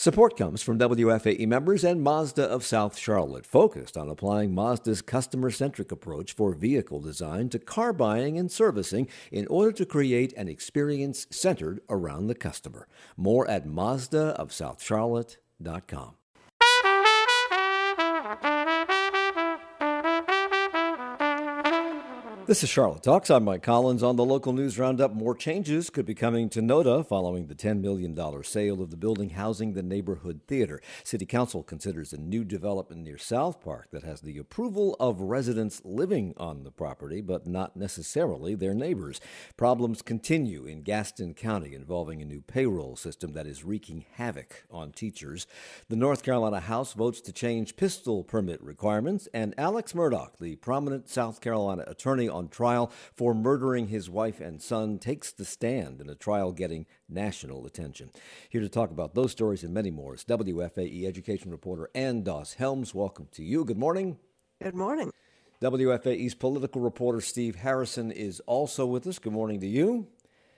Support comes from WFAE members and Mazda of South Charlotte, focused on applying Mazda's customer centric approach for vehicle design to car buying and servicing in order to create an experience centered around the customer. More at MazdaofSouthCharlotte.com. This is Charlotte Talks. I'm Mike Collins on the local news roundup. More changes could be coming to NODA following the $10 million sale of the building housing the neighborhood theater. City Council considers a new development near South Park that has the approval of residents living on the property, but not necessarily their neighbors. Problems continue in Gaston County involving a new payroll system that is wreaking havoc on teachers. The North Carolina House votes to change pistol permit requirements, and Alex Murdaugh, the prominent South Carolina attorney on trial for murdering his wife and son takes the stand in a trial getting national attention. Here to talk about those stories and many more is WFAE education reporter Ann Doss Helms. Welcome to you. Good morning. Good morning. WFAE's political reporter Steve Harrison is also with us. Good morning to you.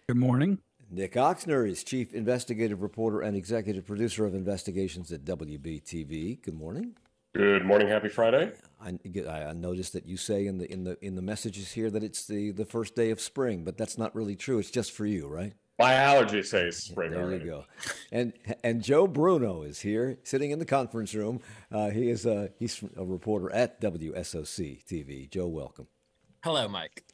Good morning. Nick Ochsner is chief investigative reporter and executive producer of investigations at WBTV. Good morning. Good morning. Happy Friday. I, I noticed that you say in the in the in the messages here that it's the the first day of spring, but that's not really true. It's just for you, right? My allergy says spring. There already. you go. And and Joe Bruno is here, sitting in the conference room. Uh, he is a he's a reporter at WSOC TV. Joe, welcome. Hello, Mike.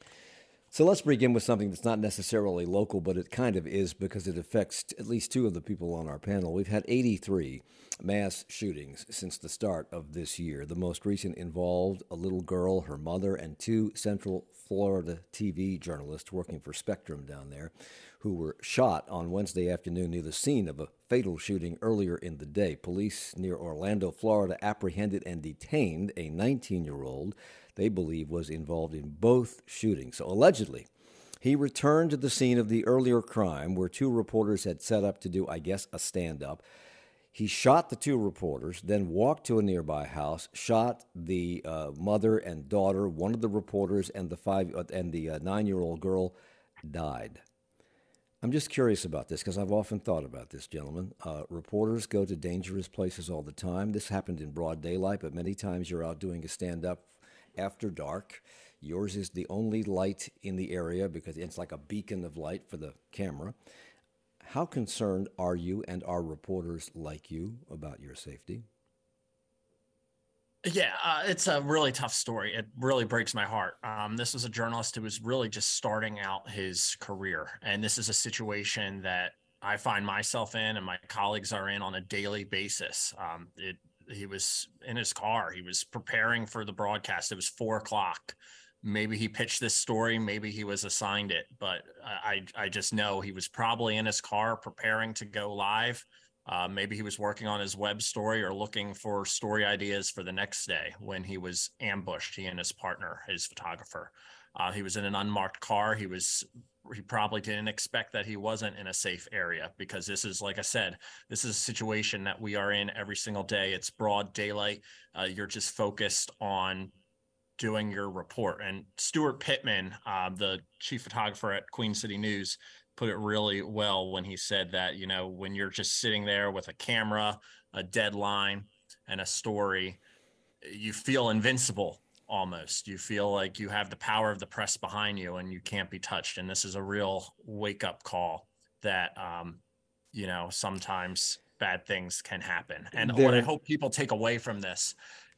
So let's begin with something that's not necessarily local, but it kind of is because it affects at least two of the people on our panel. We've had 83 mass shootings since the start of this year. The most recent involved a little girl, her mother, and two Central Florida TV journalists working for Spectrum down there who were shot on Wednesday afternoon near the scene of a fatal shooting earlier in the day. Police near Orlando, Florida apprehended and detained a 19 year old they believe was involved in both shootings. So allegedly, he returned to the scene of the earlier crime where two reporters had set up to do, I guess, a stand up. He shot the two reporters, then walked to a nearby house, shot the uh, mother and daughter. One of the reporters and the five uh, and the uh, nine-year-old girl died. I'm just curious about this because I've often thought about this, gentlemen. Uh, reporters go to dangerous places all the time. This happened in broad daylight, but many times you're out doing a stand-up after dark. Yours is the only light in the area because it's like a beacon of light for the camera. How concerned are you and are reporters like you about your safety? Yeah, uh, it's a really tough story. It really breaks my heart. Um, this was a journalist who was really just starting out his career. And this is a situation that I find myself in and my colleagues are in on a daily basis. Um, it he was in his car. He was preparing for the broadcast. It was four o'clock. Maybe he pitched this story. Maybe he was assigned it, but I I just know he was probably in his car preparing to go live. Uh, maybe he was working on his web story or looking for story ideas for the next day when he was ambushed. He and his partner, his photographer. Uh, he was in an unmarked car. He was he probably didn't expect that he wasn't in a safe area because this is like i said this is a situation that we are in every single day. It's broad daylight. Uh, you're just focused on doing your report. And stuart pittman uh, the chief photographer at queen city news put it really well when he said that you know when you're just sitting there with a camera a deadline and a story you feel invincible almost. You feel like you have the power of the press behind you and you can't be touched. And this is a real wake up call that, um, you know, sometimes bad things can happen. And there, what I hope people take away from this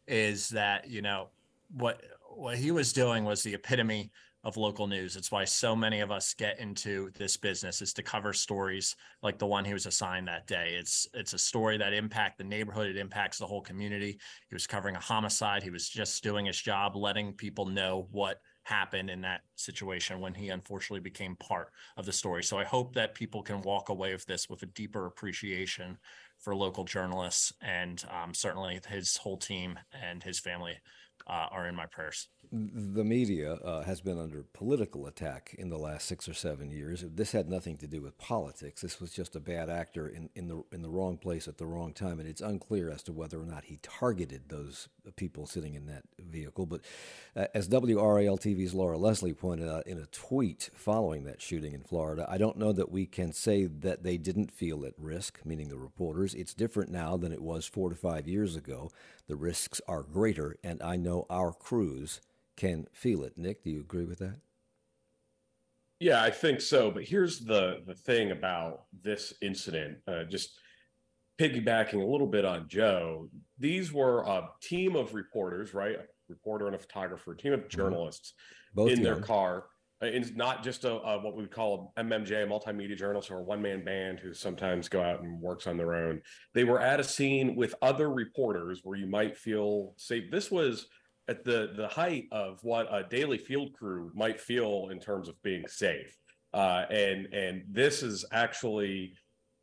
is that, you know, what what he was doing was the epitome of local news. It's why so many of us get into this business is to cover stories like the one he was assigned that day. It's it's a story that impact the neighborhood, it impacts the whole community. He was covering a homicide. He was just doing his job, letting people know what happened in that situation when he unfortunately became part of the story. So I hope that people can walk away with this with a deeper appreciation for local journalists and um, certainly his whole team and his family uh, are in my prayers the media uh, has been under political attack in the last six or seven years. This had nothing to do with politics. This was just a bad actor in, in the in the wrong place at the wrong time, and it's unclear as to whether or not he targeted those people sitting in that vehicle. But uh, as WRAL TV's Laura Leslie pointed out in a tweet following that shooting in Florida, I don't know that we can say that they didn't feel at risk, meaning the reporters. It's different now than it was four to five years ago. The risks are greater, and I know our crews can feel it. Nick, do you agree with that? Yeah, I think so. But here's the the thing about this incident. Uh, just piggybacking a little bit on Joe, these were a team of reporters, right? A reporter and a photographer, a team of mm-hmm. journalists Both in young. their car. Uh, it's not just a, a, what we would call a MMJ, a multimedia journalist, or a one man band who sometimes go out and works on their own. They were at a scene with other reporters where you might feel safe. This was at the the height of what a daily field crew might feel in terms of being safe. Uh, and and this is actually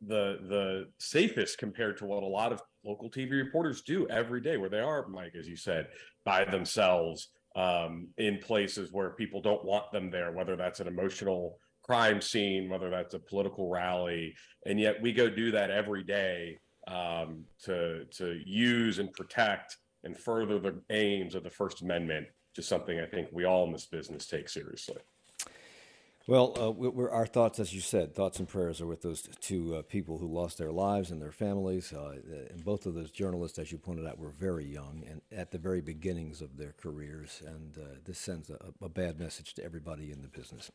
the the safest compared to what a lot of local TV reporters do every day, where they are, Mike, as you said, by themselves um, in places where people don't want them there, whether that's an emotional crime scene, whether that's a political rally, and yet we go do that every day um, to to use and protect and further the aims of the First Amendment, just something I think we all in this business take seriously. Well, uh, our thoughts, as you said, thoughts and prayers are with those two uh, people who lost their lives and their families. Uh, and both of those journalists, as you pointed out, were very young and at the very beginnings of their careers. And uh, this sends a, a, bad message to everybody in the business.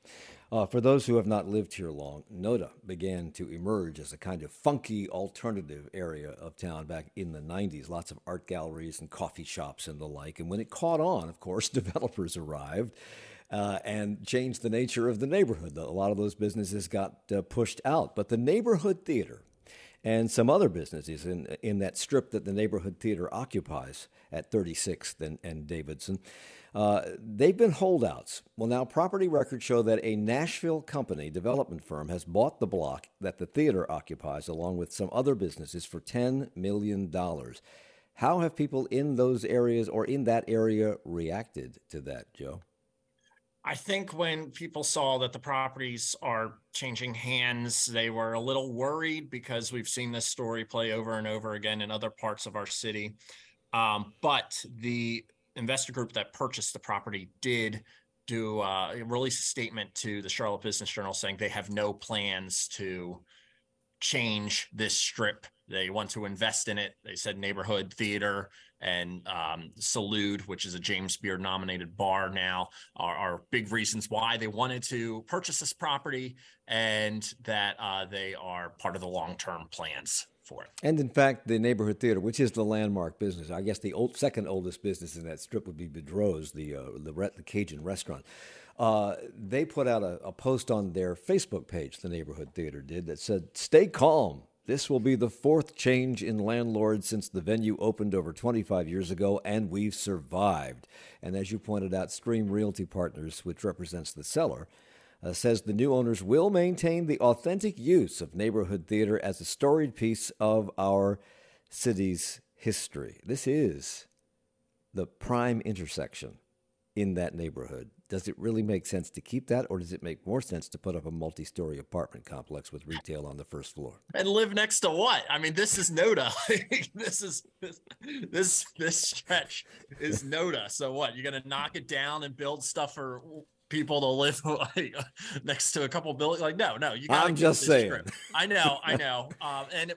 Uh, for those who have not lived here long, NoDa began to emerge as a kind of funky alternative area of town back in the 90s. Lots of art galleries and coffee shops and the like. And when it caught on, of course, developers arrived uh, and changed the nature of the neighborhood. A lot of those businesses got uh, pushed out. But the neighborhood theater and some other businesses in, in that strip that the neighborhood theater occupies at 36th and, and Davidson, uh, they've been holdouts. Well, now property records show that a Nashville company development firm has bought the block that the theater occupies, along with some other businesses, for $10 million. How have people in those areas or in that area reacted to that, Joe? I think when people saw that the properties are changing hands, they were a little worried because we've seen this story play over and over again in other parts of our city. Um, but the investor group that purchased the property did do uh, release a statement to the Charlotte Business Journal saying they have no plans to change this strip. They want to invest in it. They said neighborhood theater and um, Salud, which is a James Beard nominated bar now, are, are, big reasons why they wanted to purchase this property and that uh, they are part of the long term plans for it. And in fact, the neighborhood theater, which is the landmark business, I guess the old, second oldest business in that strip would be Boudreaux's, the, uh, the, the Cajun restaurant. Uh, they put out a, a, post on their Facebook page, the neighborhood theater did, that said, Stay calm. This will be the fourth change in landlords since the venue opened over 25 years ago, and we've survived. And as you pointed out, Stream Realty Partners, which represents the seller, uh, says the new owners will maintain the authentic use of neighborhood theater as a storied piece of our city's history. This is the prime intersection in that neighborhood does it really make sense to keep that, or does it make more sense to put up a multi-story apartment complex with retail on the first floor and live next to what? I mean, this is NoDa. this is this, this this stretch is NoDa. So what? You're gonna knock it down and build stuff for people to live like, next to a couple buildings? Like, no, no. You got. I'm just saying. I know, I know, um, and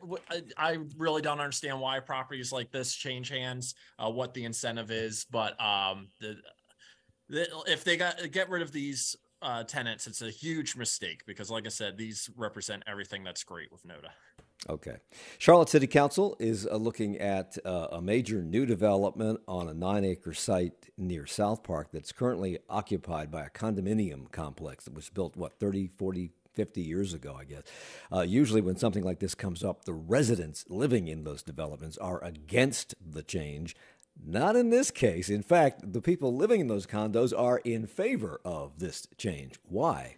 I really don't understand why properties like this change hands. Uh, what the incentive is, but um, the if they got get rid of these uh, tenants, it's a huge mistake because, like I said, these represent everything that's great with NoDa. Okay. Charlotte City Council is uh, looking at uh, a major new development on a nine acre site near South Park that's currently occupied by a condominium complex that was built, what, 30, 40, 50 years ago, I guess. Uh, usually, when something like this comes up, the residents living in those developments are against the change not in this case. In fact, the people living in those condos are in favor of this change. Why?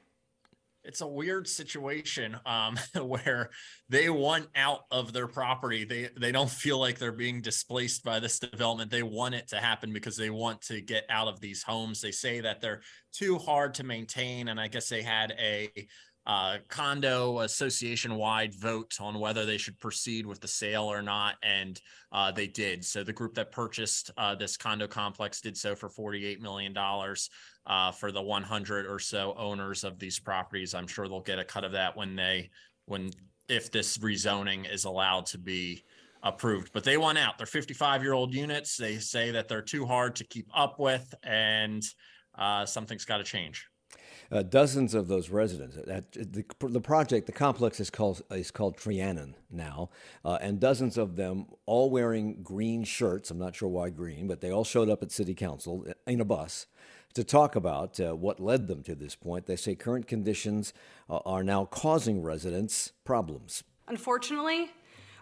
it's a weird situation um, where they want out of their property. They they don't feel like they're being displaced by this development. They want it to happen because they want to get out of these homes. They say that they're too hard to maintain, and I guess they had a uh, condo association wide vote on whether they should proceed with the sale or not. And uh, they did. So the group that purchased uh, this condo complex did so for $48 million uh, for the 100 or so owners of these properties. I'm sure they'll get a cut of that when they, when, if this rezoning is allowed to be approved. But they want out. They're 55 year old units. They say that they're too hard to keep up with and uh, something's got to change. Uh, dozens of those residents. Uh, the, the project, the complex is called is called Trianon now, uh, and dozens of them, all wearing green shirts. I'm not sure why green, but they all showed up at City Council in a bus to talk about uh, what led them to this point. They say current conditions uh, are now causing residents problems. Unfortunately,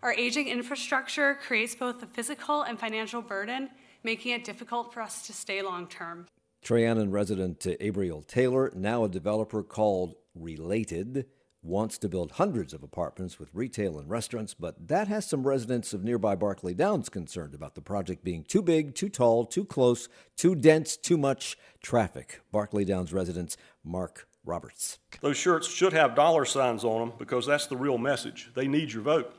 our aging infrastructure creates both a physical and financial burden, making it difficult for us to stay long term. Trianon resident Abriel Taylor, now a developer called Related, wants to build hundreds of apartments with retail and restaurants, but that has some residents of nearby Barclay Downs concerned about the project being too big, too tall, too close, too dense, too much traffic. Barclay Downs residents Mark Roberts. Those shirts should have dollar signs on them because that's the real message. They need your vote.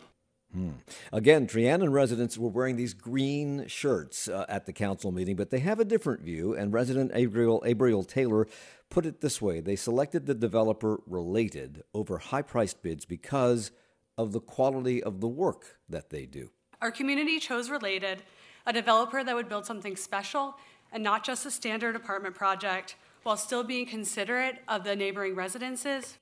Hmm. Again, Trianon residents were wearing these green shirts uh, at the council meeting, but they have a different view. And resident Abriel, Abriel Taylor put it this way they selected the developer related over high priced bids because of the quality of the work that they do. Our community chose related, a developer that would build something special and not just a standard apartment project while still being considerate of the neighboring residences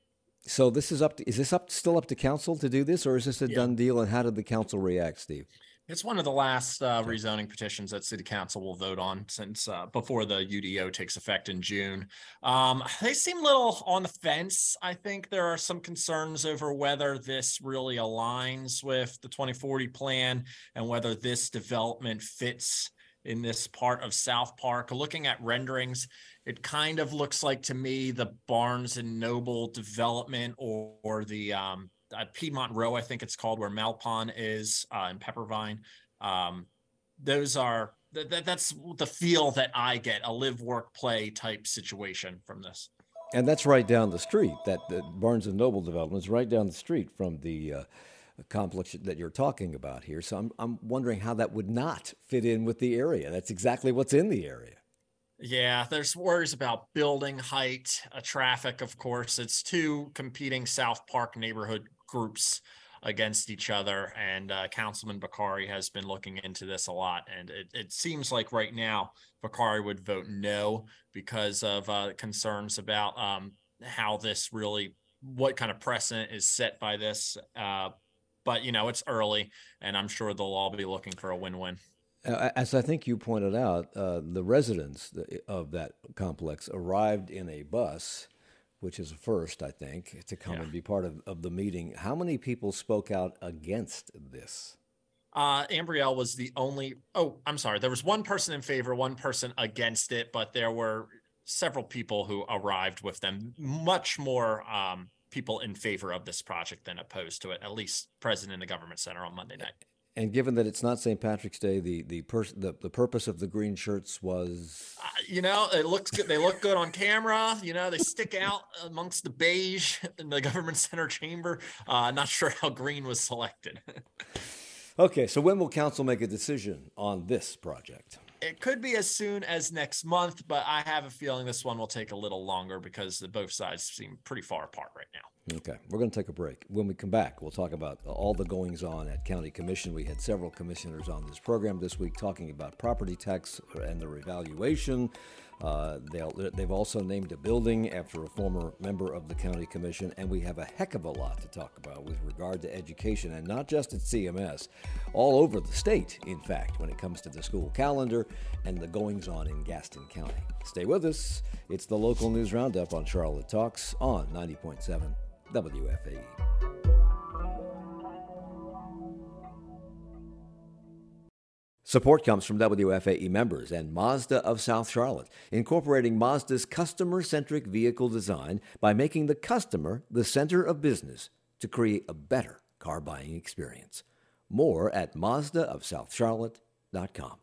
so this is up to, is this up still up to council to do this or is this a yeah. done deal and how did the council react steve? It's one of the last uh, rezoning petitions that city council will vote on since uh, before the udo takes effect in june. Um, they seem a little on the fence. I think there are some concerns over whether this really aligns with the 2040 plan and whether this development fits in this part of south park. Looking at renderings it kind of looks like to me the Barnes and Noble development or, or the um, Piedmont Row, I think it's called, where Malpon is uh, in Peppervine. Um, those are th- that's the feel that I get a live, work, play type situation from this. And that's right down the street. That the Barnes and Noble development is right down the street from the uh, complex that you're talking about here. So I'm I'm wondering how that would not fit in with the area. That's exactly what's in the area. Yeah, there's worries about building height, uh, traffic, of course. It's two competing South Park neighborhood groups against each other. And uh, Councilman Bokhari has been looking into this a lot. And it, it seems like right now, Bokhari would vote no because of uh, concerns about um, how this really, what kind of precedent is set by this. Uh, but, you know, it's early, and I'm sure they'll all be looking for a win win. Uh, as I think you pointed out, uh, the residents of that complex arrived in a bus, which is a first, I think, to come yeah. and be part of, of the meeting. How many people spoke out against this? Uh, Ambrielle was the only. Oh, I'm sorry. There was one person in favor, one person against it, but there were several people who arrived with them. Much more um, people in favor of this project than opposed to it. At least present in the government center on Monday night. And given that it's not St. Patrick's Day, the the, pers- the the purpose of the green shirts was, uh, you know, it looks good. They look good on camera. You know, they stick out amongst the beige in the government center chamber. Uh, not sure how green was selected. okay, so when will council make a decision on this project? It could be as soon as next month, but I have a feeling this one will take a little longer because the both sides seem pretty far apart right now. Okay, we're going to take a break. When we come back, we'll talk about all the goings on at County Commission. We had several commissioners on this program this week talking about property tax and the revaluation. Uh, they've also named a building after a former member of the county commission, and we have a heck of a lot to talk about with regard to education, and not just at CMS, all over the state, in fact, when it comes to the school calendar and the goings on in Gaston County. Stay with us. It's the local news roundup on Charlotte Talks on 90.7 WFAE. Support comes from WFAE members and Mazda of South Charlotte, incorporating Mazda's customer centric vehicle design by making the customer the center of business to create a better car buying experience. More at MazdaofSouthCharlotte.com.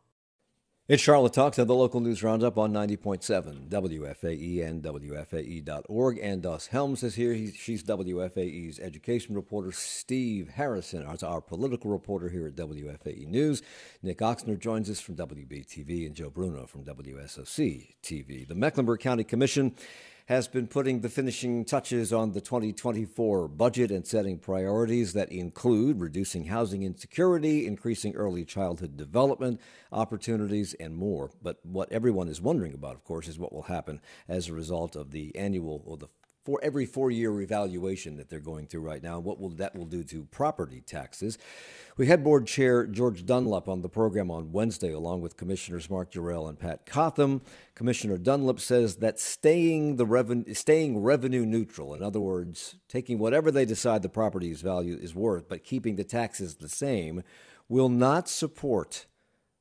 It's Charlotte Talks at the local news roundup on 90.7 WFAE and WFAE.org. Ann Doss Helms is here. He's, she's WFAE's education reporter. Steve Harrison is our political reporter here at WFAE News. Nick Ochsner joins us from WBTV and Joe Bruno from WSOC TV. The Mecklenburg County Commission has been putting the finishing touches on the 2024 budget and setting priorities that include reducing housing insecurity, increasing early childhood development opportunities, and more. But what everyone is wondering about, of course, is what will happen as a result of the annual or the for every four-year evaluation that they're going through right now. What will that will do to property taxes? We had board chair George Dunlap on the program on Wednesday, along with commissioners Mark Jerrell and Pat Cotham. Commissioner Dunlap says that staying the revenue staying revenue neutral, in other words, taking whatever they decide the property's value is worth, but keeping the taxes the same, will not support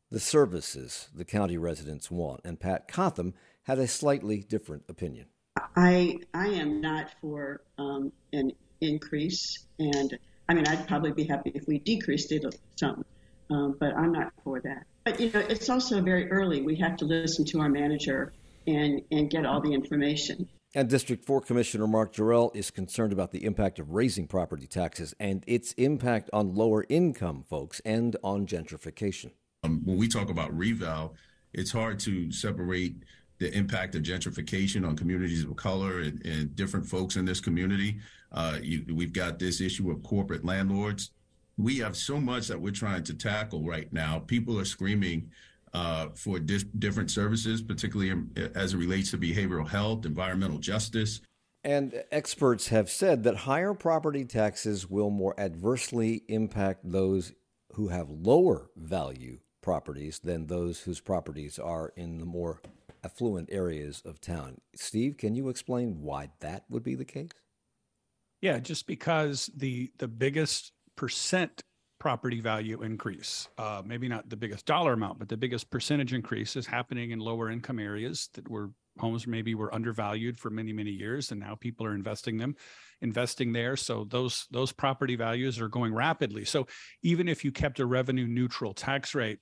the services the county residents want. And Pat Cotham had a slightly different opinion. I I am not for um, an increase, and I mean I'd probably be happy if we decreased it some, um, but I'm not for that. But you know, it's also very early. We have to listen to our manager and and get all the information. And District 4 Commissioner Mark Jerrell is concerned about the impact of raising property taxes and its impact on lower income folks and on gentrification. Um, when we talk about reval, it's hard to separate the impact of gentrification on communities of color and, and different folks in this community. Uh, you, we've got this issue of corporate landlords. We have so much that we're trying to tackle right now. People are screaming uh, for different services, particularly as it relates to behavioral health, environmental justice. And experts have said that higher property taxes will more adversely impact those who have lower value properties than those whose properties are in the more affluent areas of town. Steve, can you explain why that would be the case? Yeah, just because the the biggest percent property value increase, uh, maybe not the biggest dollar amount, but the biggest percentage increase is happening in lower income areas that were homes maybe were undervalued for many many years, and now people are investing them, investing there. So those those property values are going rapidly. So even if you kept a revenue neutral tax rate,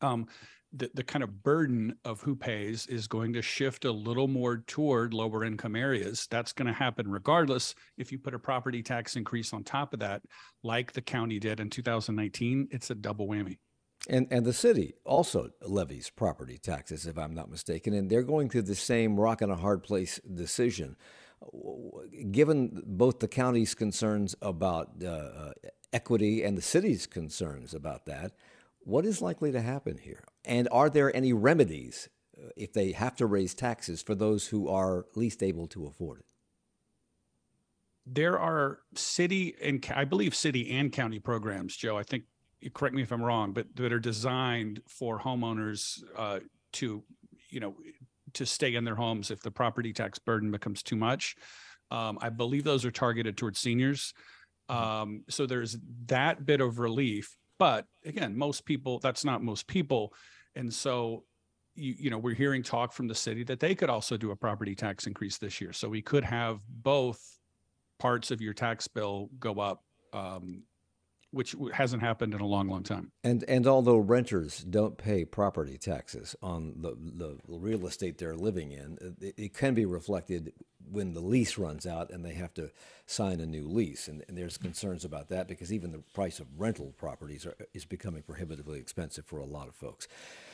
um, the, the kind of burden of who pays is going to shift a little more toward lower income areas. That's going to happen regardless. If you put a property tax increase on top of that, like the county did in 2019, it's a double whammy. And and the city also levies property taxes, if I'm not mistaken, and they're going through the same rock and a hard place decision. Given both the county's concerns about uh, equity and the city's concerns about that, what is likely to happen here? And are there any remedies uh, if they have to raise taxes for those who are least able to afford it? There are city and I believe city and county programs, Joe. I think correct me if I'm wrong, but that are designed for homeowners uh, to, you know, to stay in their homes if the property tax burden becomes too much. Um, I believe those are targeted towards seniors. Mm-hmm. Um, so there's that bit of relief. But again, most people, that's not most people. And so, you, you know, we're hearing talk from the city that they could also do a property tax increase this year. So we could have both parts of your tax bill go up um, which hasn't happened in a long, long time. And and although renters don't pay property taxes on the, the real estate they're living in, it, it, can be reflected when the lease runs out and they have to sign a new lease. And, and there's concerns about that because even the price of rental properties are, is becoming prohibitively expensive for a lot of folks.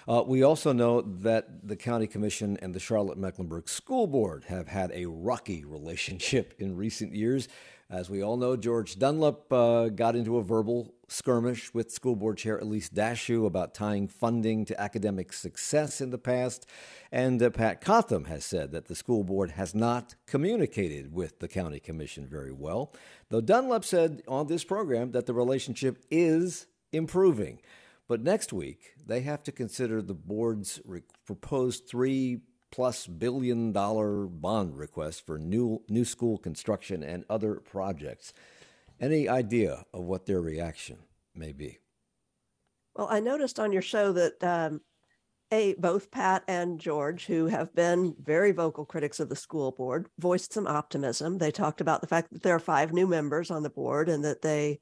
Uh, we also know that the County Commission and the Charlotte Mecklenburg School Board have had a rocky relationship in recent years. As we all know, George Dunlap uh, got into a verbal skirmish with school board chair Elise Dashew about tying funding to academic success in the past. And uh, Pat Cotham has said that the school board has not communicated with the county commission very well, though Dunlap said on this program that the relationship is improving. But next week, they have to consider the board's re- proposed three plus billion dollar bond request for new new school construction and other projects. Any idea of what their reaction may be? Well, I noticed on your show that um, a both Pat and George, who have been very vocal critics of the school board, voiced some optimism. They talked about the fact that there are five new members on the board and that they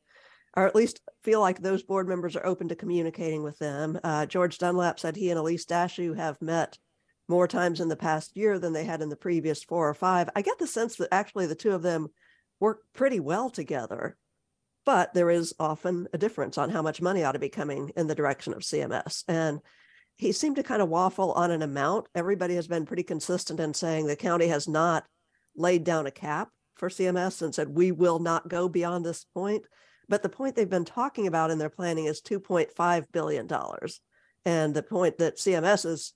or at least feel like those board members are open to communicating with them. Uh, George Dunlap said he and Elise Dashew have met more times in the past year than they had in the previous four or five. I get the sense that actually the two of them work pretty well together, but there is often a difference on how much money ought to be coming in the direction of CMS. And he seemed to kind of waffle on an amount. Everybody has been pretty consistent in saying the county has not laid down a cap for CMS and said we will not go beyond this point. But the point they've been talking about in their planning is $2.5 billion. And the point that CMS is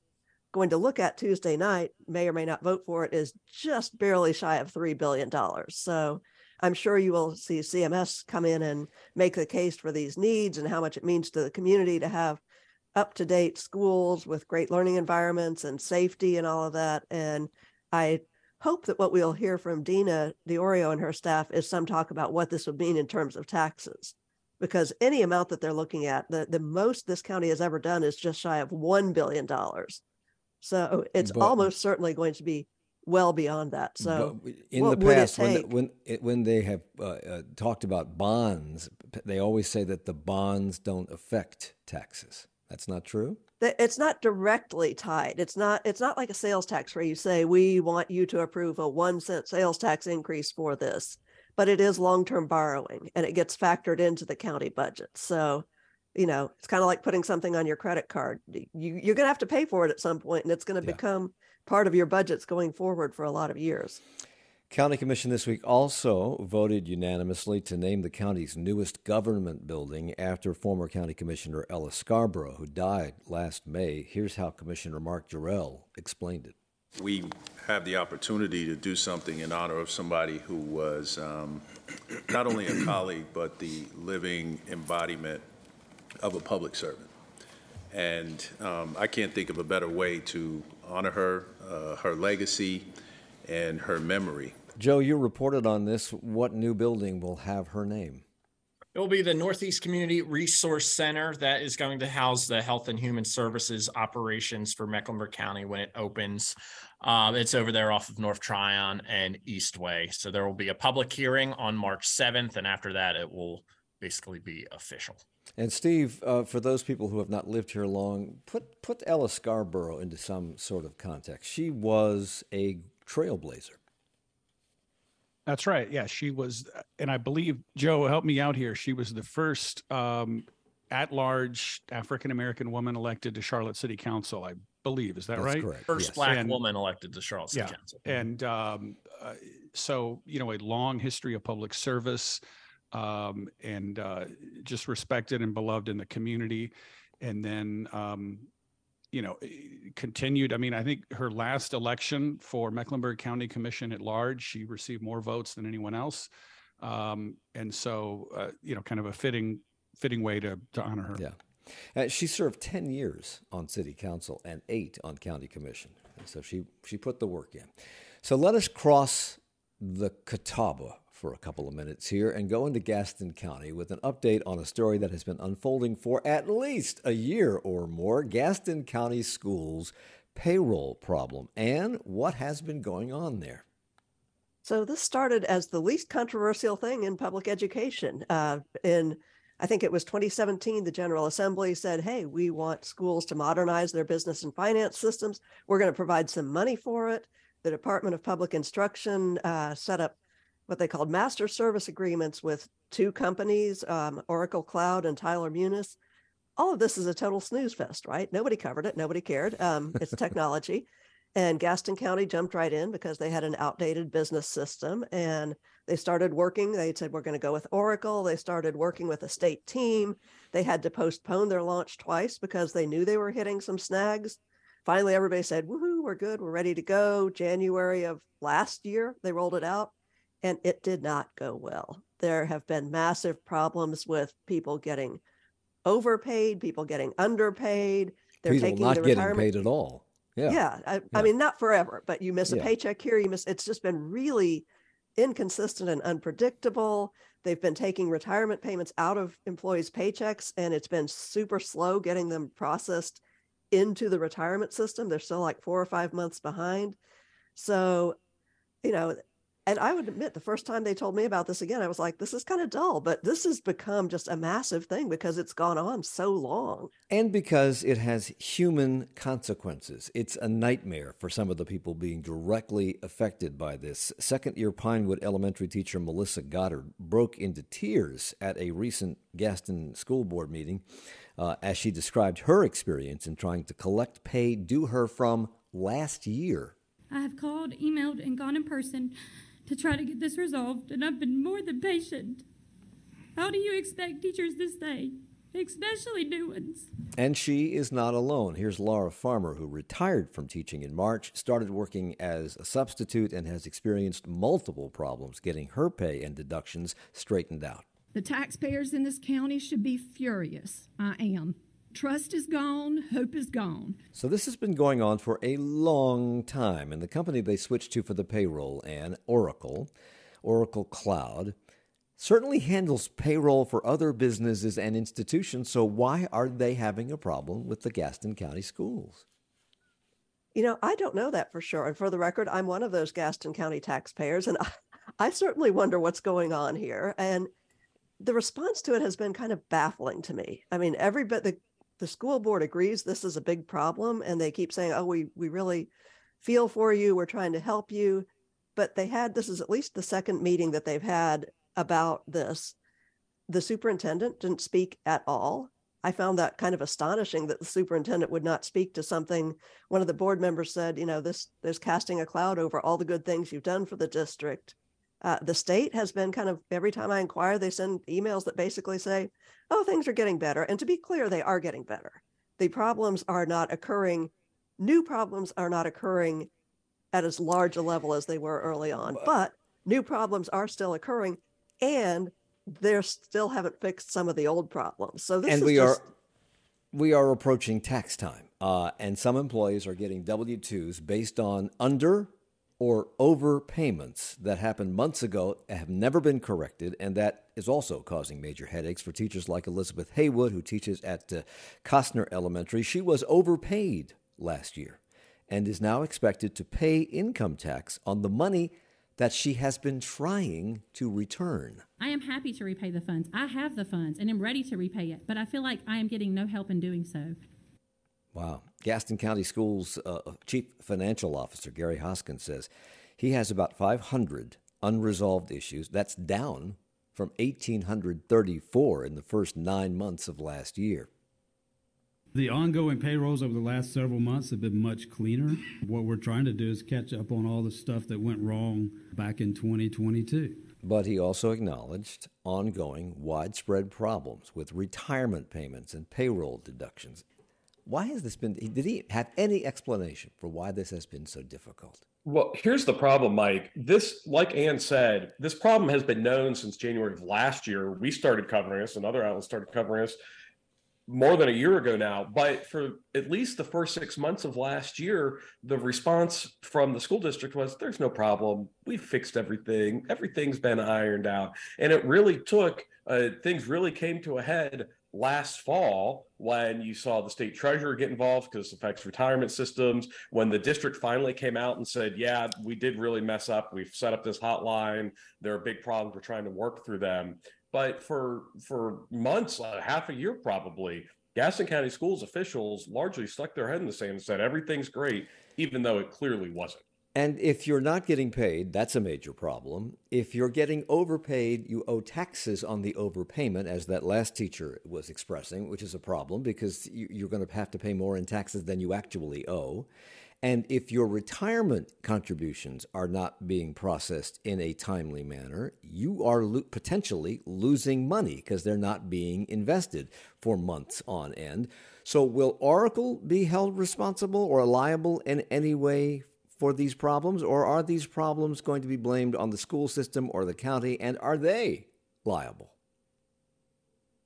going to look at Tuesday night, may or may not vote for it, is just barely shy of $3 billion. So I'm sure you will see CMS come in and make the case for these needs and how much it means to the community to have up to date schools with great learning environments and safety and all of that. And I hope that what we'll hear from Dena Diorio and her staff is some talk about what this would mean in terms of taxes. Because any amount that they're looking at, the, the most this county has ever done is just shy of $1 billion. So it's But- almost certainly going to be well beyond that. So in the past, when, the- when, it, when they have uh, uh, talked about bonds, they always say that the bonds don't affect taxes. That's not true? That it's not directly tied. It's not it's not like a sales tax where you say we want you to approve a 1 cent sales tax increase for this, but it is long-term borrowing and it gets factored into the county budget. So, you know, it's kind of like putting something on your credit card. You you're going to have to pay for it at some point and it's going to Yeah. become part of your budgets going forward for a lot of years. County Commission this week also voted unanimously to name the county's newest government building after former County Commissioner Ella Scarborough, who died last May. Here's how Commissioner Mark Jerrell explained it. we have the opportunity to do something in honor of somebody who was um, not only a colleague, but the living embodiment of a public servant. And um, I can't think of a better way to honor her, uh, her legacy, and her memory. Joe, you reported on this. What new building will have her name? It will be the Northeast Community Resource Center that is going to house the Health and Human Services operations for Mecklenburg County when it opens. Um, it's over there off of North Tryon and Eastway. So there will be a public hearing on March 7th, and after that, it will basically be official. And Steve, uh, for those people who have not lived here long, put put Ella Scarborough into some sort of context. She was a trailblazer. That's right. Yeah, she was, and I believe Joe help me out here. She was the first um, at-large African American woman elected to Charlotte City Council. I believe is that That's right? correct. First yes. black And- woman elected to Charlotte City Yeah, Council. and um, uh, so you know a long history of public service um, and uh, just respected and beloved in the community and then um, you know eh, continued i mean i think her last election for mecklenburg county commission at large she received more votes than anyone else um, and so uh, you know kind of a fitting fitting way to, to honor her Yeah. Uh, she served 10 years on city council and eight on county commission. So she, she put the work in. So let us cross the Catawba for a couple of minutes here and go into Gaston County with an update on a story that has been unfolding for at least a year or more Gaston County Schools payroll problem and what has been going on there. So this started as the least controversial thing in public education. Uh, in I think it was 2017, the General Assembly said, "Hey, we want schools to modernize their business and finance systems. We're going to provide some money for it." The Department of Public Instruction uh, set up what they called master service agreements with two companies, um, Oracle Cloud and Tyler Munis. All of this is a total snooze fest, right? Nobody covered it. Nobody cared. Um, it's technology. And Gaston County jumped right in because they had an outdated business system and they started working. They said, We're going to go with Oracle. They started working with a state team. They had to postpone their launch twice because they knew they were hitting some snags. Finally, everybody said, Woohoo, we're good. We're ready to go. January of last year, they rolled it out and it did not go well. There have been massive problems with people getting overpaid, people getting underpaid. They're People taking not the getting paid at all. Yeah. yeah, I, Yeah. I mean not forever but you miss a Yeah. paycheck here you miss it's just been really inconsistent and unpredictable. They've been taking retirement payments out of employees' paychecks, and it's been super slow getting them processed into the retirement system. They're still like four or five months behind. So, you know, and I would admit the first time they told me about this again, I was like, this is kind of dull, but this has become just a massive thing because it's gone on so long. And because it has human consequences. It's a nightmare for some of the people being directly affected by this. Second year Pinewood elementary teacher Melissa Goddard broke into tears at a recent Gaston school board meeting uh, as she described her experience in trying to collect pay due her from last year. I have called, emailed, and gone in person to try to get this resolved, and I've been more than patient. How do you expect teachers this day, especially new ones? And she is not alone. Here's Laura Farmer, who retired from teaching in March, started working as a substitute, and has experienced multiple problems getting her pay and deductions straightened out. The taxpayers in this county should be furious. I am. Trust is gone, hope is gone. So this has been going on for a long time, and the company they switched to for the payroll, and Oracle, Oracle Cloud, certainly handles payroll for other businesses and institutions. So why are they having a problem with the Gaston County schools? You know, I don't know that for sure. And for the record, I'm one of those Gaston County taxpayers, and I, I certainly wonder what's going on here. And the response to it has been kind of baffling to me. I mean, every bit the the school board agrees this is a big problem and they keep saying, oh, we, we really feel for you. We're trying to help you. But they had, this is at least the second meeting that they've had about this. The superintendent didn't speak at all. I found that kind of astonishing that the superintendent would not speak to something. One of the board members said, you know, this there's casting a cloud over all the good things you've done for the district. Uh, the state has been kind of every time I inquire, they send emails that basically say, oh, things are getting better. And to be clear, they are getting better. The problems are not occurring, new problems are not occurring at as large a level as they were early on, but new problems are still occurring and they still haven't fixed some of the old problems. So this and is we just, are we are approaching tax time, uh, and some employees are getting W twos based on under or overpayments that happened months ago have never been corrected, and that is also causing major headaches for teachers like Elizabeth Haywood, who teaches at uh, Costner Elementary. She was overpaid last year and is now expected to pay income tax on the money that she has been trying to return. I am happy to repay the funds. I have the funds and am ready to repay it, but I feel like I am getting no help in doing so. Wow. Gaston County Schools uh, Chief Financial Officer Gary Hoskins says he has about 500 unresolved issues. That's down from 1,834 in the first nine months of last year. The ongoing payrolls over the last several months have been much cleaner. What we're trying to do is catch up on all the stuff that went wrong back in 2022. But he also acknowledged ongoing widespread problems with retirement payments and payroll deductions. Why has this been? Did he have any explanation for why this has been so difficult? Well, here's the problem, Mike. This, like Ann said, this problem has been known since January of last year. We started covering this, and other outlets started covering this more than a year ago now. But for at least the first six months of last year, the response from the school district was there's no problem. We fixed everything. Everything's been ironed out. And it really took, uh, things really came to a head last fall when you saw the state treasurer get involved because it affects retirement systems when the district finally came out and said yeah we did really mess up. We've set up this hotline. There are big problems. We're trying to work through them. But for for months uh, half a year probably gaston county schools officials largely stuck their head in the sand and said everything's great even though it clearly wasn't and if you're not getting paid, that's a major problem. If you're getting overpaid, you owe taxes on the overpayment, as that last teacher was expressing, which is a problem because you're going to have to pay more in taxes than you actually owe. And if your retirement contributions are not being processed in a timely manner, you are lo- potentially losing money because they're not being invested for months on end. So, will Oracle be held responsible or liable in any way for these problems, or are these problems going to be blamed on the school system or the county, and are they liable?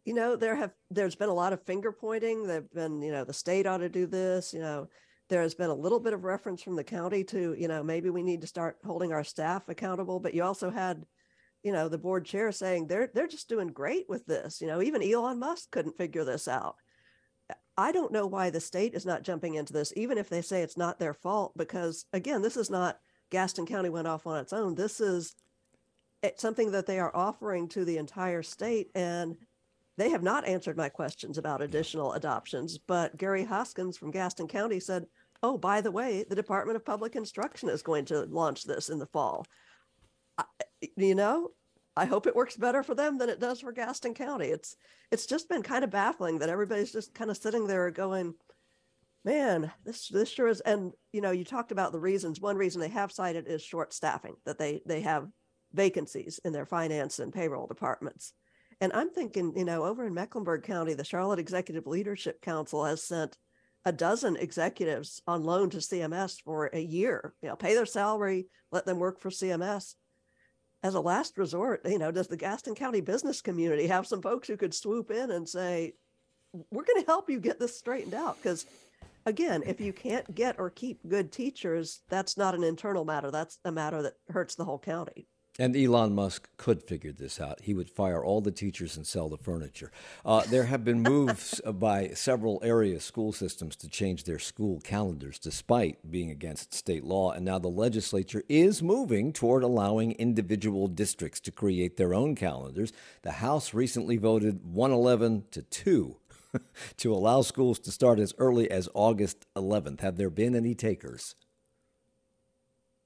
You know, there have there's been a lot of finger pointing. There've been, you know, the state ought to do this. You know, there has been a little bit of reference from the county to, you know, maybe we need to start holding our staff accountable, but you also had, you know, the board chair saying they're they're just doing great with this. You know, even Elon Musk couldn't figure this out. I don't know why the state is not jumping into this, even if they say it's not their fault, because again, this is not Gaston County went off on its own. This is something that they are offering to the entire state. And they have not answered my questions about additional adoptions. But Gary Hoskins from Gaston County said, oh, by the way, the Department of Public Instruction is going to launch this in the fall. I, you know, I hope it works better for them than it does for Gaston County. It's it's just been kind of baffling that everybody's just kind of sitting there going, man, this this sure is. And you know, you talked about the reasons. One reason they have cited is short staffing, that they they have vacancies in their finance and payroll departments. And I'm thinking, you know, over in Mecklenburg County, the Charlotte Executive Leadership Council has sent a dozen executives on loan to CMS for a year. You know, pay their salary, let them work for CMS. As a last resort, you know, does the Gaston County business community have some folks who could swoop in and say, we're going to help you get this straightened out? Because again, if you can't get or keep good teachers, that's not an internal matter. That's a matter that hurts the whole county. And Elon Musk could figure this out. He would fire all the teachers and sell the furniture. Uh, there have been moves by several area school systems to change their school calendars despite being against state law. And now the legislature is moving toward allowing individual districts to create their own calendars. The House recently voted 111 to 2 to allow schools to start as early as August 11th. Have there been any takers?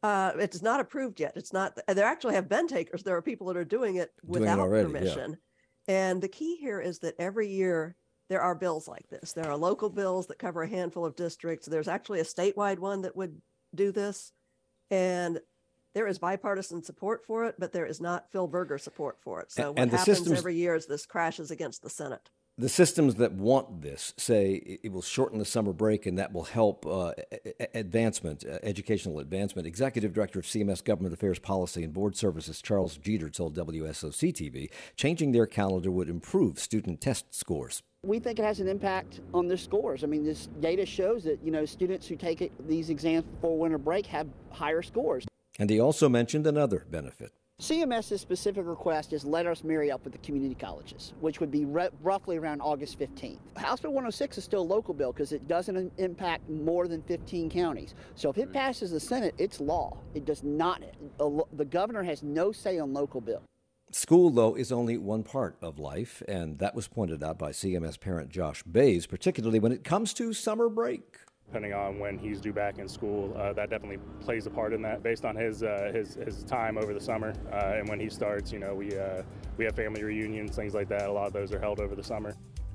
Uh, it's not approved yet. It's not. There actually have been takers. There are people that are doing it without doing it already, permission. Yeah. And the key here is that every year there are bills like this. There are local bills that cover a handful of districts. There's actually a statewide one that would do this, and there is bipartisan support for it, but there is not Phil Berger support for it. So and, what happens every year is this crashes against the Senate the systems that want this say it will shorten the summer break and that will help uh, advancement, uh, educational advancement. Executive Director of CMS Government Affairs Policy and Board Services Charles Jeter told WSOC TV changing their calendar would improve student test scores. We think it has an impact on their scores. I mean, this data shows that you know students who take it, these exams before winter break have higher scores. And he also mentioned another benefit. CMS's specific request is let us marry up with the community colleges, which would be re- roughly around August 15th. House Bill 106 is still a local bill because it doesn't impact more than 15 counties. So if it mm-hmm. passes the Senate, it's law. It does not, the governor has no say on local bill. School, though, is only one part of life, and that was pointed out by CMS parent Josh Bays, particularly when it comes to summer break depending on when he's due back in school. Uh, that definitely plays a part in that, based on his uh, his, his time over the summer uh, and when he starts. You know, we uh, we have family reunions, things like that. A lot of those are held over the summer.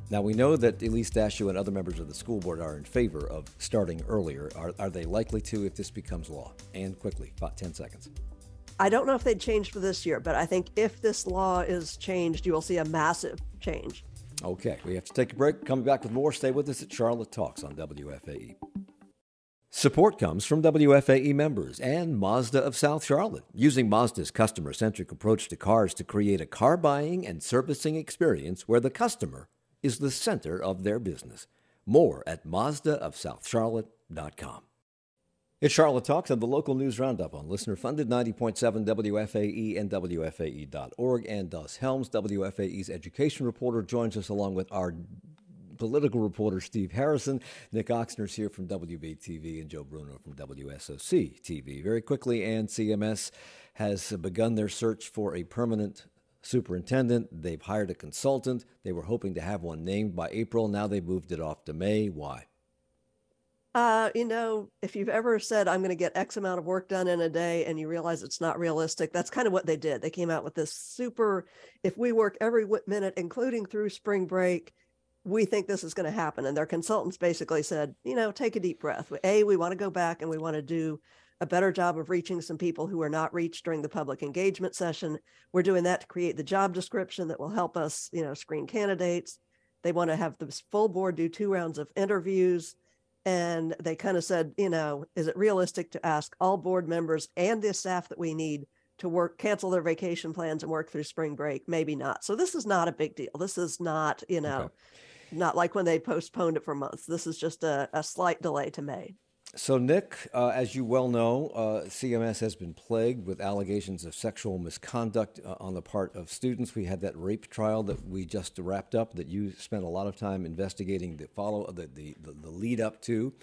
Now we know that Elise Dashew and other members of the school board are in favor of starting earlier. Are, are they likely to if this becomes law? And quickly, about 10 seconds. I don't know if they'd change for this year, but I think if this law is changed, you will see a massive change. Okay, we have to take a break. Coming back with more. Stay with us at Charlotte Talks on WFAE. Support comes from WFAE members and Mazda of South Charlotte, using Mazda's customer centric approach to cars to create a car buying and servicing experience where the customer is the center of their business. More at MazdaofSouthCharlotte.com. It's Charlotte Talks and the local news roundup on listener funded 90.7 WFAE and WFAE.org. Ann Doss Helms, WFAE's education reporter, joins us along with our political reporter Steve Harrison. Nick Ochsner's here from WBTV and Joe Bruno from WSOC TV. Very quickly, and CMS has begun their search for a permanent superintendent. They've hired a consultant. They were hoping to have one named by April. Now they've moved it off to May. Why? Uh, you know, if you've ever said, I'm going to get X amount of work done in a day and you realize it's not realistic, that's kind of what they did. They came out with this super, if we work every minute, including through spring break, we think this is going to happen. And their consultants basically said, you know, take a deep breath. A, we want to go back and we want to do a better job of reaching some people who are not reached during the public engagement session. We're doing that to create the job description that will help us, you know, screen candidates. They want to have the full board do two rounds of interviews and they kind of said, you know, is it realistic to ask all board members and the staff that we need to work, cancel their vacation plans and work through spring break? Maybe not. So this is not a big deal. This is not, you know, okay. not like when they postponed it for months. This is just a, a slight delay to May. So, Nick, uh, as you well know, uh, CMS has been plagued with allegations of sexual misconduct uh, on the part of students. We had that rape trial that we just wrapped up that you spent a lot of time investigating the follow the, the, the, the lead up to.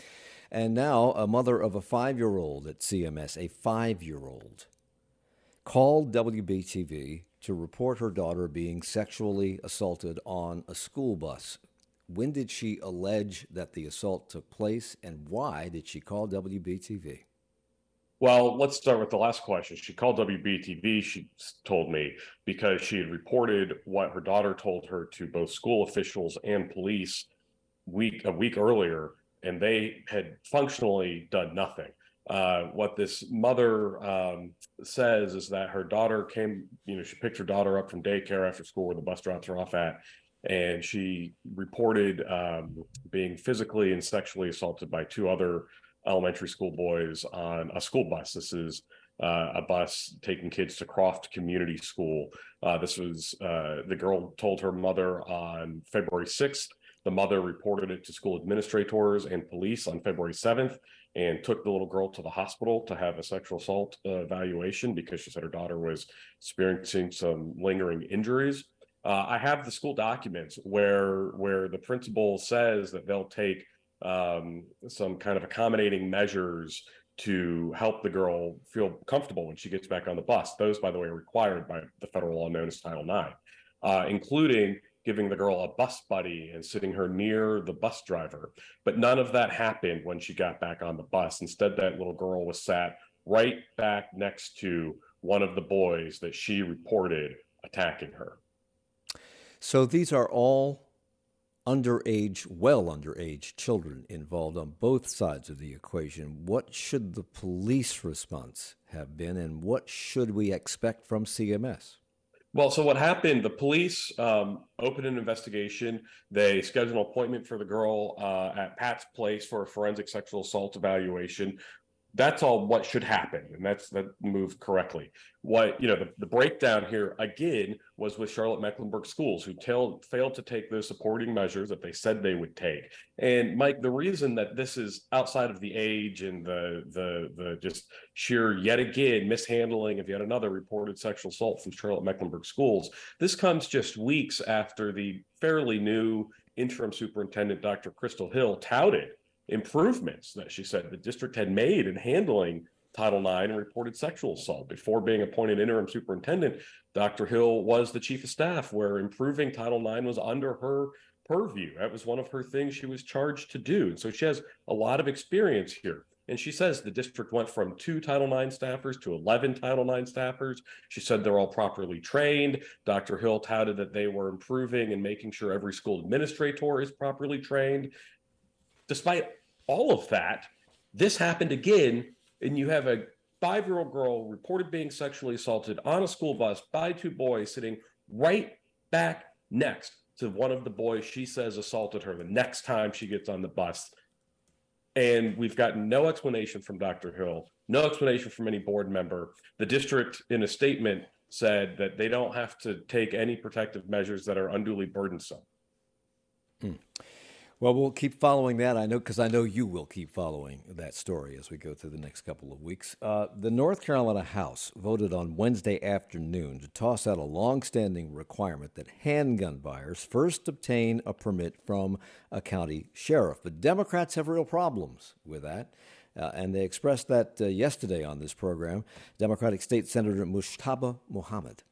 And now, a mother of a five year old at CMS, a five year old, called WBTV to report her daughter being sexually assaulted on a school bus. When did she allege that the assault took place, and why did she call WBTV? Well, let's start with the last question. She called WBTV, she told me, because she had reported what her daughter told her to both school officials and police week a week earlier, and they had functionally done nothing. Uh, what this mother um, says is that her daughter came, you know, she picked her daughter up from daycare after school where the bus drops her off at, and she reported um, being physically and sexually assaulted by two other elementary school boys on a school bus. This is uh, a bus taking kids to Croft Community School. Uh, this was uh, the girl told her mother on February 6th. The mother reported it to school administrators and police on February 7th and took the little girl to the hospital to have a sexual assault evaluation because she said her daughter was experiencing some lingering injuries. Uh, I have the school documents where where the principal says that they'll take um, some kind of accommodating measures to help the girl feel comfortable when she gets back on the bus. Those, by the way, are required by the federal law known as Title IX, uh, including giving the girl a bus buddy and sitting her near the bus driver. But none of that happened when she got back on the bus. Instead, that little girl was sat right back next to one of the boys that she reported attacking her. So these are all underage, well underage children involved on both sides of the equation. What should the police response have been, and what should we expect from CMS? Well, so what happened? The police um, opened an investigation. They scheduled an appointment for the girl uh, at Pat's place for a forensic sexual assault evaluation that's all what should happen and that's that moved correctly. What you know the, the breakdown here again was with charlotte mecklenburg schools who tell, failed to take those supporting measures that they said they would take. And mike the reason that this is outside of the age and the the the just sheer yet again mishandling of yet another reported sexual assault from charlotte mecklenburg schools this comes just weeks after the fairly new interim superintendent dr crystal hill touted improvements that she said the district had made in handling Title IX and reported sexual assault. Before being appointed interim superintendent, Dr. Hill was the chief of staff, where improving Title IX was under her purview. That was one of her things she was charged to do. And so she has a lot of experience here. And she says the district went from two Title IX staffers to 11 Title IX staffers. She said they're all properly trained. Dr. Hill touted that they were improving and making sure every school administrator is properly trained. Despite all of that, this happened again, and you have a five year old girl reported being sexually assaulted on a school bus by two boys sitting right back next to one of the boys she says assaulted her the next time she gets on the bus. And we've gotten no explanation from Dr. Hill, no explanation from any board member. The district, in a statement, said that they don't have to take any protective measures that are unduly burdensome. Hmm. Well, we'll keep following that. I know because I know you will keep following that story as we go through the next couple of weeks. Uh, the North Carolina House voted on Wednesday afternoon to toss out a long-standing requirement that handgun buyers first obtain a permit from a county sheriff. But Democrats have real problems with that. Uh, and they expressed that uh, yesterday on this program. Democratic State Senator Mujtaba Mohammed.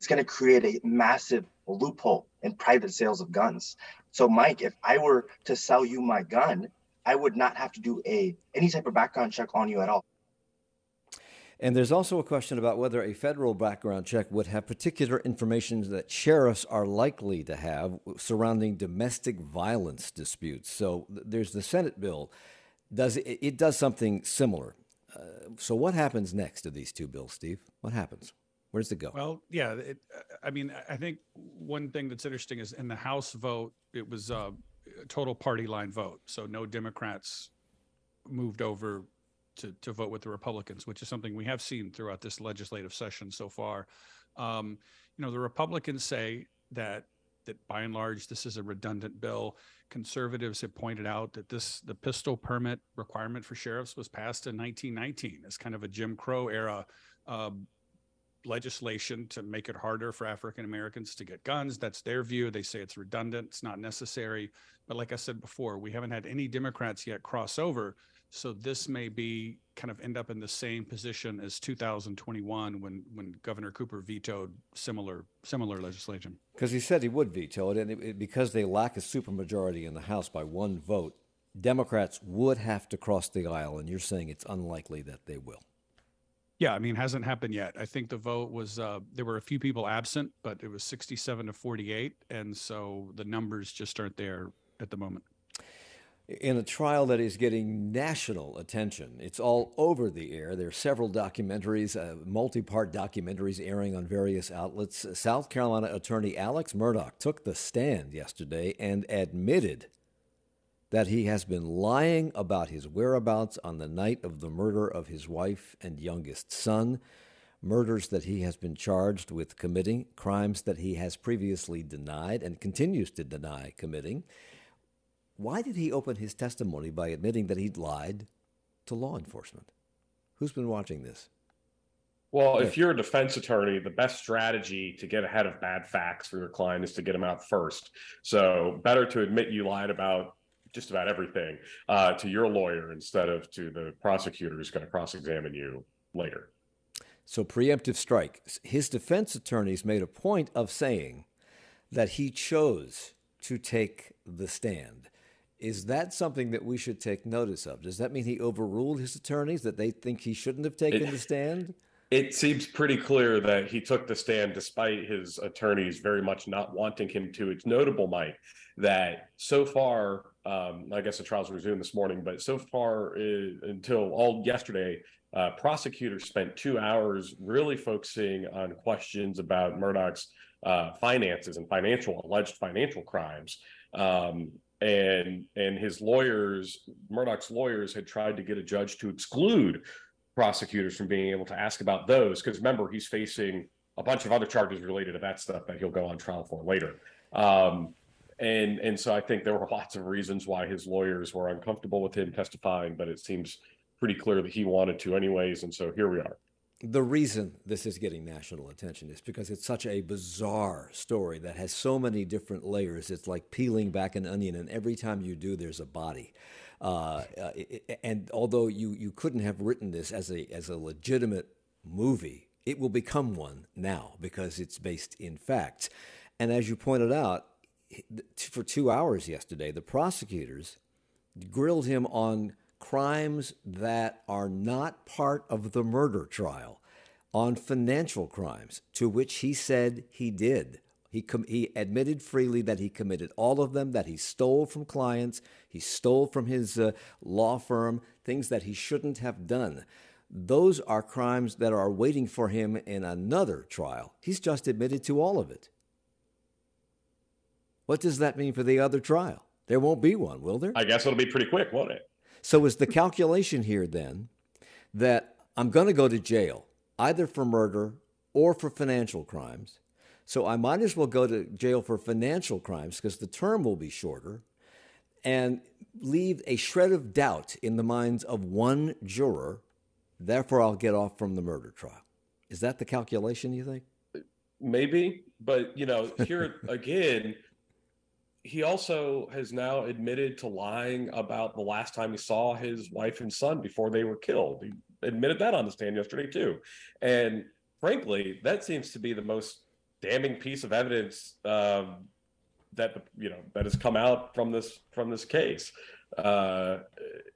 It's going to create a massive loophole in private sales of guns. So, Mike, if I were to sell you my gun, I would not have to do a any type of background check on you at all. And there's also a question about whether a federal background check would have particular information that sheriffs are likely to have surrounding domestic violence disputes. So there's the Senate bill. Does it, it does something similar? Uh, so what happens next to these two bills, Steve? What happens? Where does it go? Well, yeah. It, I mean, I think one thing that's interesting is in the House vote, it was a total party line vote. So no Democrats moved over to, to vote with the Republicans, which is something we have seen throughout this legislative session so far. Um, you know, the Republicans say that that by and large this is a redundant bill. Conservatives have pointed out that this the pistol permit requirement for sheriffs was passed in 1919 as kind of a Jim Crow era uh, legislation to make it harder for African Americans to get guns. That's their view. They say it's redundant, it's not necessary. But like I said before, we haven't had any Democrats yet cross over. So this may be kind of end up in the same position as 2021 when when Governor Cooper vetoed similar similar legislation. Because he said he would veto it, and it, it, because they lack a supermajority in the House by one vote, Democrats would have to cross the aisle, and you're saying it's unlikely that they will. Yeah, I mean, hasn't happened yet. I think the vote was uh, there were a few people absent, but it was 67 to 48, and so the numbers just aren't there at the moment. In a trial that is getting national attention, it's all over the air. There are several documentaries, uh, multi part documentaries airing on various outlets. South Carolina attorney Alex Murdaugh took the stand yesterday and admitted that he has been lying about his whereabouts on the night of the murder of his wife and youngest son, murders that he has been charged with committing, crimes that he has previously denied and continues to deny committing. Why did he open his testimony by admitting that he'd lied to law enforcement? Who's been watching this? Well, if you're a defense attorney, the best strategy to get ahead of bad facts for your client is to get them out first. So, better to admit you lied about just about everything uh, to your lawyer instead of to the prosecutor who's going to cross examine you later. So, preemptive strike. His defense attorneys made a point of saying that he chose to take the stand. Is that something that we should take notice of? Does that mean he overruled his attorneys that they think he shouldn't have taken it, the stand? It seems pretty clear that he took the stand despite his attorneys very much not wanting him to. It's notable, Mike, that so far um, I guess the trials resumed this morning, but so far uh, until all yesterday, uh, prosecutors spent two hours really focusing on questions about Murdaugh's uh, finances and financial alleged financial crimes. Um, and and his lawyers, Murdaugh's lawyers, had tried to get a judge to exclude prosecutors from being able to ask about those because remember he's facing a bunch of other charges related to that stuff that he'll go on trial for later. Um, and and so I think there were lots of reasons why his lawyers were uncomfortable with him testifying, but it seems pretty clear that he wanted to anyways, and so here we are. The reason this is getting national attention is because it's such a bizarre story that has so many different layers. It's like peeling back an onion, and every time you do, there's a body. Uh, uh, and although you, you couldn't have written this as a as a legitimate movie, it will become one now because it's based in fact. And as you pointed out, for two hours yesterday, the prosecutors grilled him on crimes that are not part of the murder trial, on financial crimes, to which he said he did. He, com- he admitted freely that he committed all of them, that he stole from clients, he stole from his uh, law firm, things that he shouldn't have done. Those are crimes that are waiting for him in another trial. He's just admitted to all of it. What does that mean for the other trial? There won't be one, will there? I guess it'll be pretty quick, won't it? So is the calculation here then that I'm going to go to jail either for murder or for financial crimes? So I might as well go to jail for financial crimes because the term will be shorter and leave a shred of doubt in the minds of one juror. Therefore, I'll get off from the murder trial. Is that the calculation, you think? Maybe. But, you know, here again, he also has now admitted to lying about the last time he saw his wife and son before they were killed. He admitted that on the stand yesterday too. And frankly, that seems to be the most damning piece of evidence um, that you know that has come out from this from this case. Uh,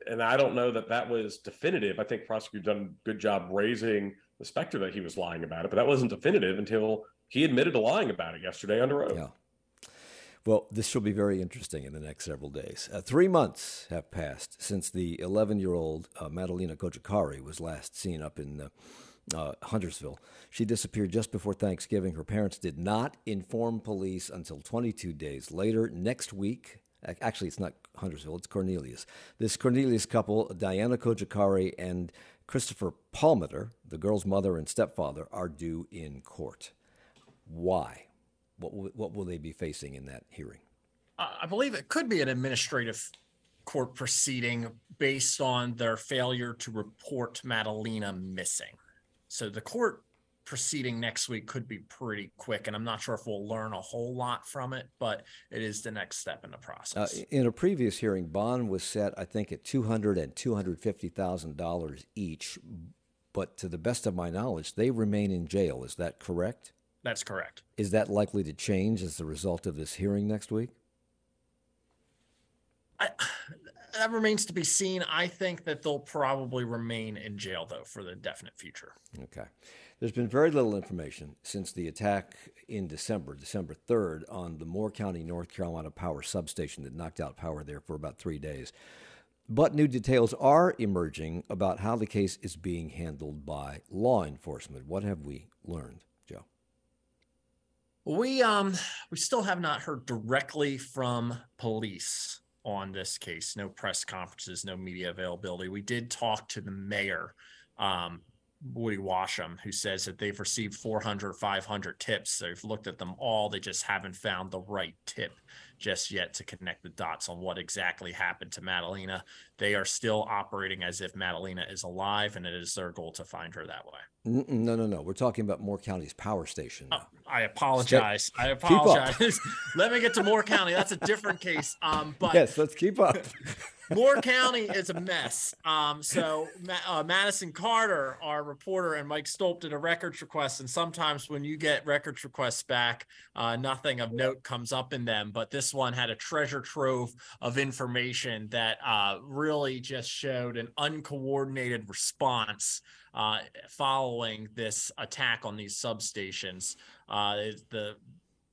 and I don't know that that was definitive. I think prosecutors done a good job raising the specter that he was lying about it, but that wasn't definitive until he admitted to lying about it yesterday under oath. Yeah. Well, this will be very interesting in the next several days. Uh, three months have passed since the 11 year old uh, Madalina Cojocari was last seen up in uh, uh, Huntersville. She disappeared just before Thanksgiving. Her parents did not inform police until 22 days later. Next week, actually, it's not Huntersville, it's Cornelius. This Cornelius couple, Diana Cojocari and Christopher Palmiter, the girl's mother and stepfather, are due in court. Why? What will, what will they be facing in that hearing? Uh, I believe it could be an administrative court proceeding based on their failure to report Madalina missing. So the court proceeding next week could be pretty quick, and I'm not sure if we'll learn a whole lot from it, but it is the next step in the Uh, process. in a previous hearing, bond was set, I think, at two hundred and two hundred fifty thousand dollars each. But to the best of my knowledge, they remain in jail. Is that correct? That's correct. Is that likely to change as a result of this hearing next week? That remains to be seen. I think that they'll probably remain in jail, though, for the definite future. Okay. There's been very little information since the attack in December, December 3rd, on the Moore County, North Carolina power substation that knocked out power there for about three days. But new details are emerging about how the case is being handled by law enforcement. What have we learned? We um we still have not heard directly from police on this case. No press conferences, no media availability. We did talk to the mayor, um, Woody Washam, who says that they've received 400, 500 tips. They've looked at them all. They just haven't found the right tip just yet to connect the dots on what exactly happened to Madalina. They are still operating as if Madalina is alive, and it is their goal to find her that way. No, no, no. We're talking about Moore County's power station. I apologize. I apologize. Let me get to Moore County. That's a different case. Um, but yes, let's keep up. Moore County is a mess. Um, so uh, Madison Carter, our reporter, and Mike Stolp did a records request, and sometimes when you get records requests back, uh, nothing of note comes up in them. But this one had a treasure trove of information that uh, really just showed an uncoordinated response uh, following this attack on these substations. Uh, the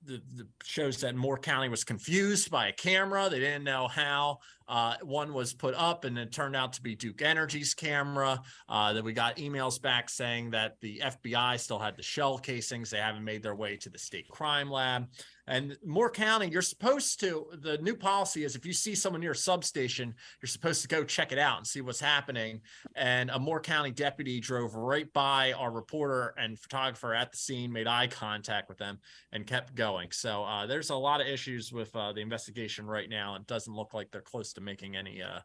the, the shows that Moore County was confused by a camera. They didn't know how. Uh, one was put up and it turned out to be Duke Energy's camera. Uh, that we got emails back saying that the FBI still had the shell casings. They haven't made their way to the state crime lab. And Moore County, you're supposed to, the new policy is if you see someone near a substation, you're supposed to go check it out and see what's happening. And a Moore County deputy drove right by our reporter and photographer at the scene, made eye contact with them, and kept going. So uh, there's a lot of issues with uh, the investigation right now. It doesn't look like they're close to making any uh,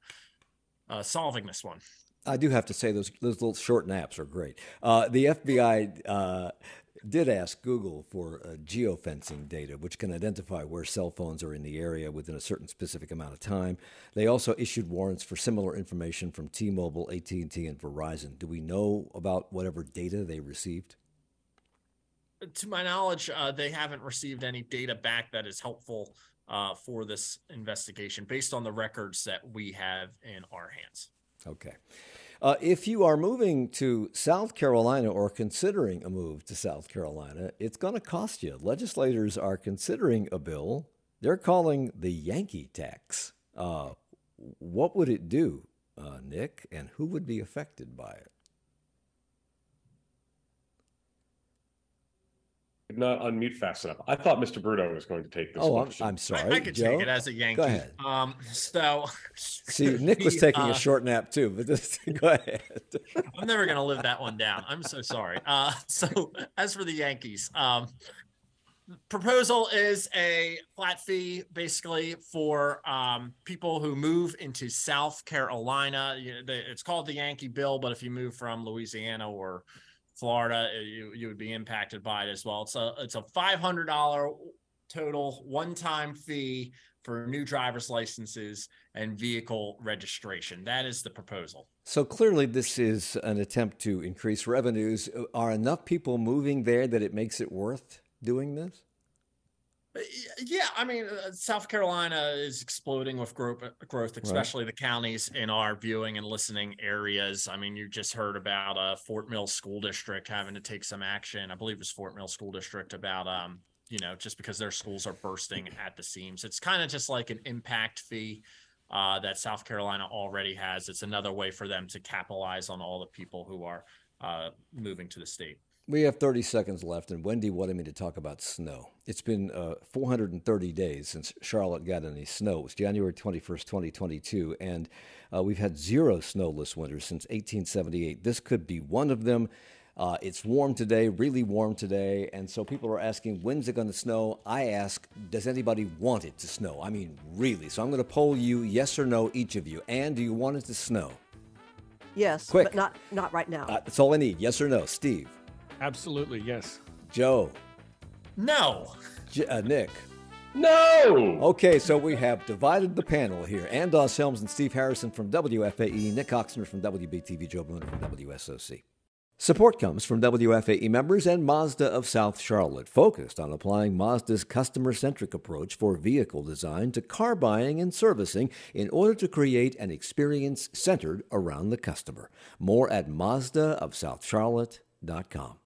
uh, solving this one. I do have to say those those little short naps are great. Uh, the FBI uh, did ask Google for uh, geofencing data, which can identify where cell phones are in the area within a certain specific amount of time. They also issued warrants for similar information from T-Mobile, AT&T, and Verizon. Do we know about whatever data they received? to my knowledge, uh, they haven't received any data back that is helpful uh, for this investigation based on the records that we have in our hands. Okay. Uh, if you are moving to South Carolina or considering a move to South Carolina, it's going to cost you. Legislators are considering a bill they're calling the Yankee tax. Uh, what would it do, uh, Nick, and who would be affected by it? Did not unmute fast enough. I thought Mr. Bruno was going to take this. Oh, I'm, question. I'm sorry. I, I could Joe? take it as a Yankee. Go ahead. Um, so See, Nick was taking uh, a short nap too, but just go ahead. I'm never gonna live that one down. I'm so sorry. Uh, so as for the Yankees, um, proposal is a flat fee basically for um, people who move into South Carolina. You know, the- it's called the Yankee Bill, but if you move from Louisiana or Florida, uh, you you would be impacted by it as well. It's a it's a five hundred dollar total one time fee for new driver's licenses and vehicle registration. That is the proposal. So clearly, this is an attempt to increase revenues. Are enough people moving there that it makes it worth doing this? Yeah, I mean, uh, South Carolina is exploding with growth, growth, especially the counties in our viewing and listening areas. I mean, you just heard about uh, Fort Mill School District having to take some action. I believe it was Fort Mill School District about, um, you know, just because their schools are bursting at the seams. It's kind of just like an impact fee uh, that South Carolina already has. It's another way for them to capitalize on all the people who are uh, moving to the state. We have 30 seconds left, and Wendy wanted me to talk about snow. It's been uh, 430 days since Charlotte got any snow. It was January 21st, 2022, and uh, we've had zero snowless winters since 1878. This could be one of them. Uh, it's warm today, really warm today, and so people are asking, when's it going to snow? I ask, does anybody want it to snow? I mean, really. So I'm going to poll you, yes or no, each of you. And do you want it to snow? Yes, Quick. but not not right now. Uh, that's all I need. Yes or no, Steve, Absolutely, yes. Joe, No. J- uh, Nick. No. Okay, so we have divided the panel here. Ann Doss Helms and Steve Harrison from WFAE, Nick Ochsner from WBTV, Joe Bruno from WSOC. Support comes from WFAE members and Mazda of South Charlotte, focused on applying Mazda's customer centric approach for vehicle design to car buying and servicing in order to create an experience centered around the customer. More at Mazdaofsouthcharlotte.com.